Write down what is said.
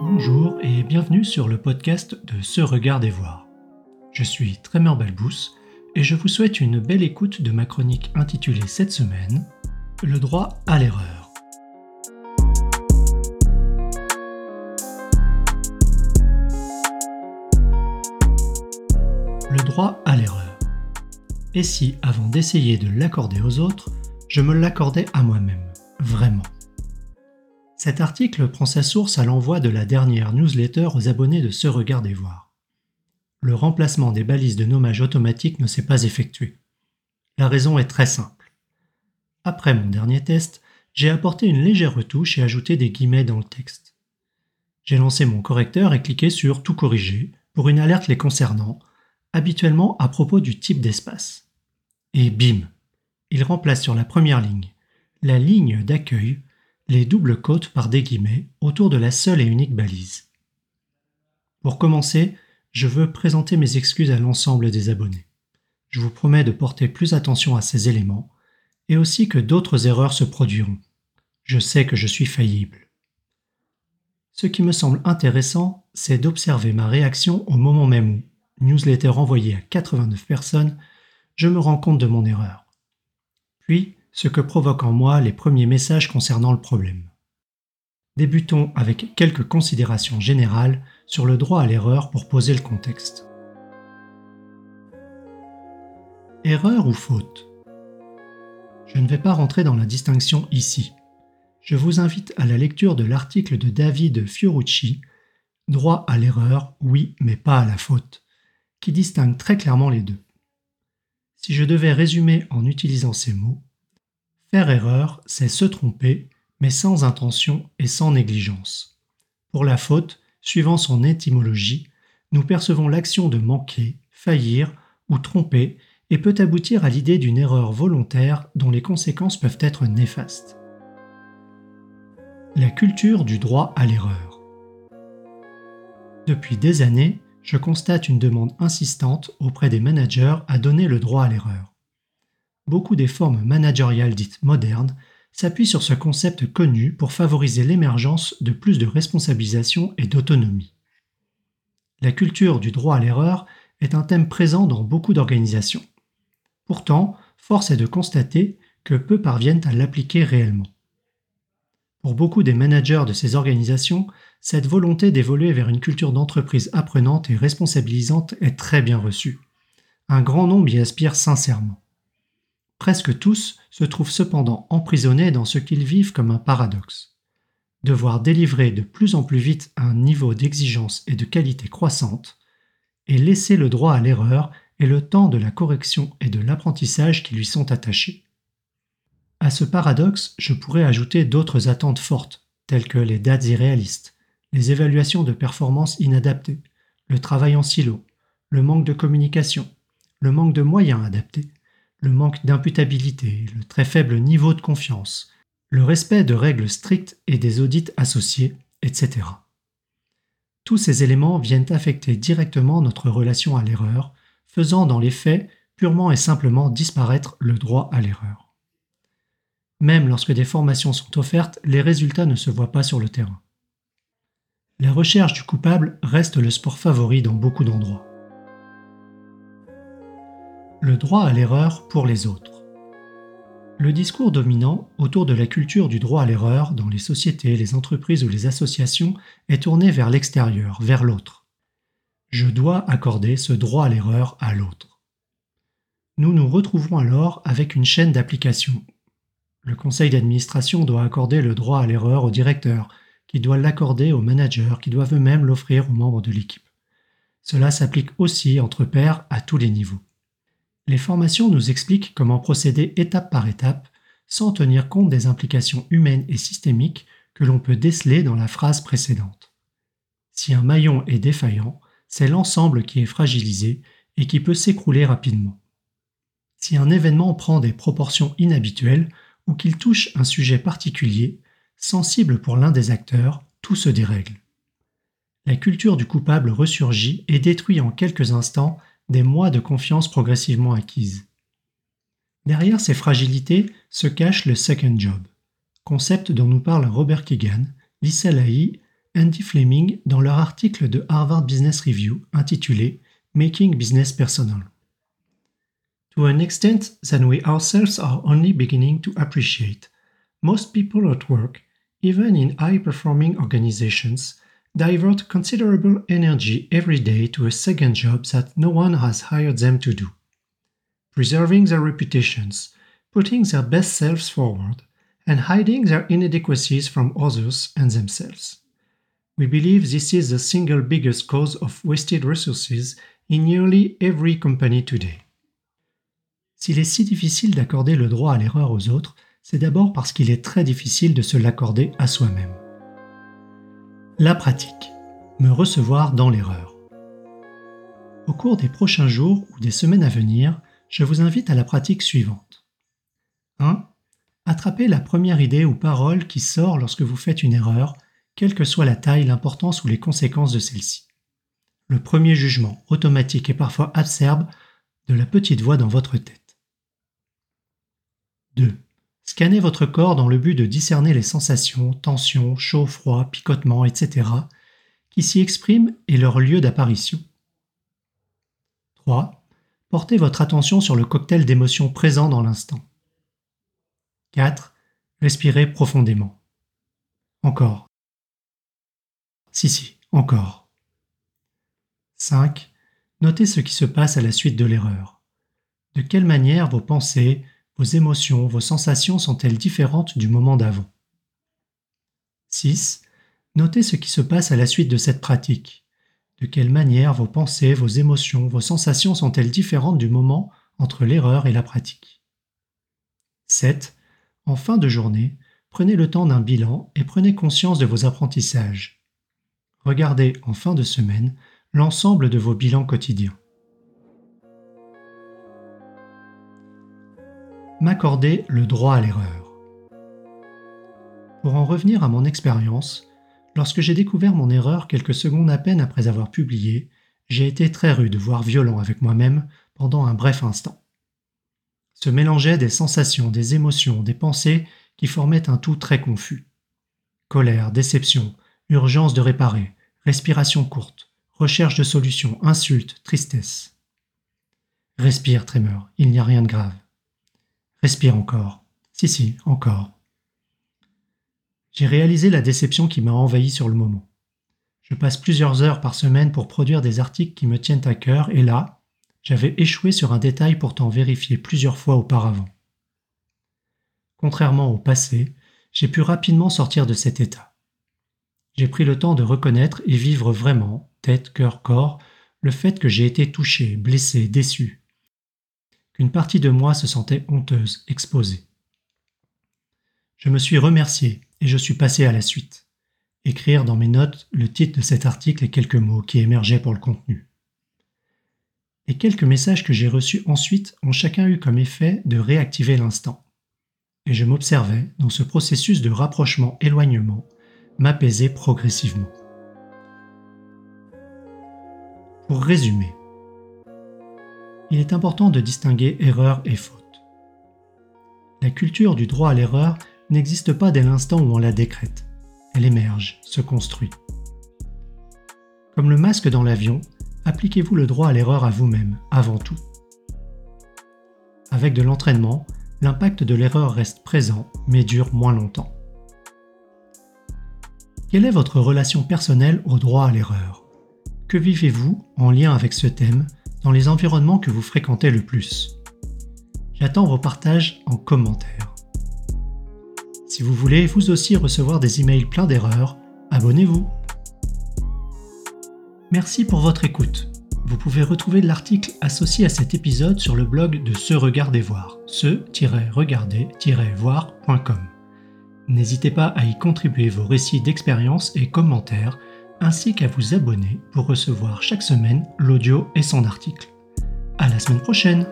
Bonjour et bienvenue sur le podcast de Se Regarder Voir. Je suis Trémor Balbous et je vous souhaite une belle écoute de ma chronique intitulée cette semaine Le droit à l'erreur. Le droit à l'erreur. Et si, avant d'essayer de l'accorder aux autres, je me l'accordais à moi-même, vraiment? Cet article prend sa source à l'envoi de la dernière newsletter aux abonnés de Se Regarder Voir. Le remplacement des balises de nommage automatique ne s'est pas effectué. La raison est très simple. Après mon dernier test, j'ai apporté une légère retouche et ajouté des guillemets dans le texte. J'ai lancé mon correcteur et cliqué sur Tout corriger pour une alerte les concernant, habituellement à propos du type d'espace. Et bim Il remplace sur la première ligne la ligne d'accueil les doubles côtes par des guillemets autour de la seule et unique balise. Pour commencer, je veux présenter mes excuses à l'ensemble des abonnés. Je vous promets de porter plus attention à ces éléments et aussi que d'autres erreurs se produiront. Je sais que je suis faillible. Ce qui me semble intéressant, c'est d'observer ma réaction au moment même où, newsletter envoyée à 89 personnes, je me rends compte de mon erreur. Puis, ce que provoquent en moi les premiers messages concernant le problème. Débutons avec quelques considérations générales sur le droit à l'erreur pour poser le contexte. Erreur ou faute? Je ne vais pas rentrer dans la distinction ici. Je vous invite à la lecture de l'article de David Fiorucci, Droit à l'erreur, oui, mais pas à la faute, qui distingue très clairement les deux. Si je devais résumer en utilisant ces mots, Faire erreur, c'est se tromper, mais sans intention et sans négligence. Pour la faute, suivant son étymologie, nous percevons l'action de manquer, faillir ou tromper et peut aboutir à l'idée d'une erreur volontaire dont les conséquences peuvent être néfastes. La culture du droit à l'erreur. Depuis des années, je constate une demande insistante auprès des managers à donner le droit à l'erreur beaucoup des formes managériales dites modernes s'appuient sur ce concept connu pour favoriser l'émergence de plus de responsabilisation et d'autonomie. La culture du droit à l'erreur est un thème présent dans beaucoup d'organisations. Pourtant, force est de constater que peu parviennent à l'appliquer réellement. Pour beaucoup des managers de ces organisations, cette volonté d'évoluer vers une culture d'entreprise apprenante et responsabilisante est très bien reçue. Un grand nombre y aspire sincèrement. Presque tous se trouvent cependant emprisonnés dans ce qu'ils vivent comme un paradoxe. Devoir délivrer de plus en plus vite un niveau d'exigence et de qualité croissante, et laisser le droit à l'erreur et le temps de la correction et de l'apprentissage qui lui sont attachés. À ce paradoxe, je pourrais ajouter d'autres attentes fortes, telles que les dates irréalistes, les évaluations de performance inadaptées, le travail en silo, le manque de communication, le manque de moyens adaptés, le manque d'imputabilité, le très faible niveau de confiance, le respect de règles strictes et des audits associés, etc. Tous ces éléments viennent affecter directement notre relation à l'erreur, faisant dans les faits purement et simplement disparaître le droit à l'erreur. Même lorsque des formations sont offertes, les résultats ne se voient pas sur le terrain. La recherche du coupable reste le sport favori dans beaucoup d'endroits le droit à l'erreur pour les autres. Le discours dominant autour de la culture du droit à l'erreur dans les sociétés, les entreprises ou les associations est tourné vers l'extérieur, vers l'autre. Je dois accorder ce droit à l'erreur à l'autre. Nous nous retrouvons alors avec une chaîne d'application. Le conseil d'administration doit accorder le droit à l'erreur au directeur, qui doit l'accorder aux managers, qui doivent eux-mêmes l'offrir aux membres de l'équipe. Cela s'applique aussi entre pairs à tous les niveaux. Les formations nous expliquent comment procéder étape par étape sans tenir compte des implications humaines et systémiques que l'on peut déceler dans la phrase précédente. Si un maillon est défaillant, c'est l'ensemble qui est fragilisé et qui peut s'écrouler rapidement. Si un événement prend des proportions inhabituelles ou qu'il touche un sujet particulier, sensible pour l'un des acteurs, tout se dérègle. La culture du coupable ressurgit et détruit en quelques instants des mois de confiance progressivement acquise. Derrière ces fragilités se cache le second job, concept dont nous parle Robert Keegan, Lisa Lahi, Andy Fleming dans leur article de Harvard Business Review intitulé Making Business Personal. To an extent that we ourselves are only beginning to appreciate, most people at work, even in high performing organizations, divert considerable energy every day to a second job that no one has hired them to do. Preserving their reputations, putting their best selves forward, and hiding their inadequacies from others and themselves. We believe this is the single biggest cause of wasted resources in nearly every company today. S'il est si difficile d'accorder le droit à l'erreur aux autres, c'est d'abord parce qu'il est très difficile de se l'accorder à soi-même. La pratique. Me recevoir dans l'erreur. Au cours des prochains jours ou des semaines à venir, je vous invite à la pratique suivante. 1. Attrapez la première idée ou parole qui sort lorsque vous faites une erreur, quelle que soit la taille, l'importance ou les conséquences de celle-ci. Le premier jugement, automatique et parfois acerbe, de la petite voix dans votre tête. 2. Scannez votre corps dans le but de discerner les sensations, tensions, chaud, froid, picotement, etc., qui s'y expriment et leur lieu d'apparition. 3. Portez votre attention sur le cocktail d'émotions présent dans l'instant. 4. Respirez profondément. Encore. Si, si, encore. 5. Notez ce qui se passe à la suite de l'erreur. De quelle manière vos pensées, vos émotions, vos sensations sont-elles différentes du moment d'avant? 6. Notez ce qui se passe à la suite de cette pratique. De quelle manière vos pensées, vos émotions, vos sensations sont-elles différentes du moment entre l'erreur et la pratique? 7. En fin de journée, prenez le temps d'un bilan et prenez conscience de vos apprentissages. Regardez en fin de semaine l'ensemble de vos bilans quotidiens. M'accorder le droit à l'erreur. Pour en revenir à mon expérience, lorsque j'ai découvert mon erreur quelques secondes à peine après avoir publié, j'ai été très rude, voire violent avec moi-même pendant un bref instant. Se mélangeaient des sensations, des émotions, des pensées qui formaient un tout très confus. Colère, déception, urgence de réparer, respiration courte, recherche de solutions, insultes, tristesse. Respire, Tremor, il n'y a rien de grave. Respire encore. Si, si, encore. J'ai réalisé la déception qui m'a envahi sur le moment. Je passe plusieurs heures par semaine pour produire des articles qui me tiennent à cœur et là, j'avais échoué sur un détail pourtant vérifié plusieurs fois auparavant. Contrairement au passé, j'ai pu rapidement sortir de cet état. J'ai pris le temps de reconnaître et vivre vraiment, tête, cœur, corps, le fait que j'ai été touché, blessé, déçu, qu'une partie de moi se sentait honteuse, exposée. Je me suis remercié et je suis passé à la suite. Écrire dans mes notes le titre de cet article et quelques mots qui émergeaient pour le contenu. Les quelques messages que j'ai reçus ensuite ont chacun eu comme effet de réactiver l'instant. Et je m'observais, dans ce processus de rapprochement-éloignement, m'apaiser progressivement. Pour résumer, il est important de distinguer erreur et faute. La culture du droit à l'erreur n'existe pas dès l'instant où on la décrète. Elle émerge, se construit. Comme le masque dans l'avion, appliquez-vous le droit à l'erreur à vous-même, avant tout. Avec de l'entraînement, l'impact de l'erreur reste présent, mais dure moins longtemps. Quelle est votre relation personnelle au droit à l'erreur? Que vivez-vous en lien avec ce thème? Dans les environnements que vous fréquentez le plus. J'attends vos partages en commentaire. Si vous voulez vous aussi recevoir des emails pleins d'erreurs, abonnez-vous. Merci pour votre écoute. Vous pouvez retrouver l'article associé à cet épisode sur le blog de Se Regarder Voir, se-regarder-voir.com. N'hésitez pas à y contribuer vos récits d'expérience et commentaires ainsi qu'à vous abonner pour recevoir chaque semaine l'audio et son article. À la semaine prochaine!